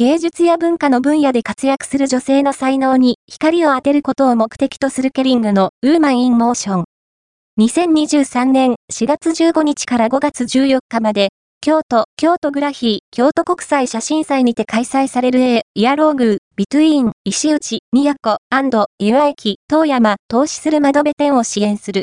芸術や文化の分野で活躍する女性の才能に光を当てることを目的とするケリングのウーマン・イン・モーション。2023年4月15日から5月14日まで、京都、京都グラフィー、京都国際写真祭にて開催される A、イヤローグー、ビトゥイン、石内、宮古、岩駅、東山、投資する窓辺店を支援する。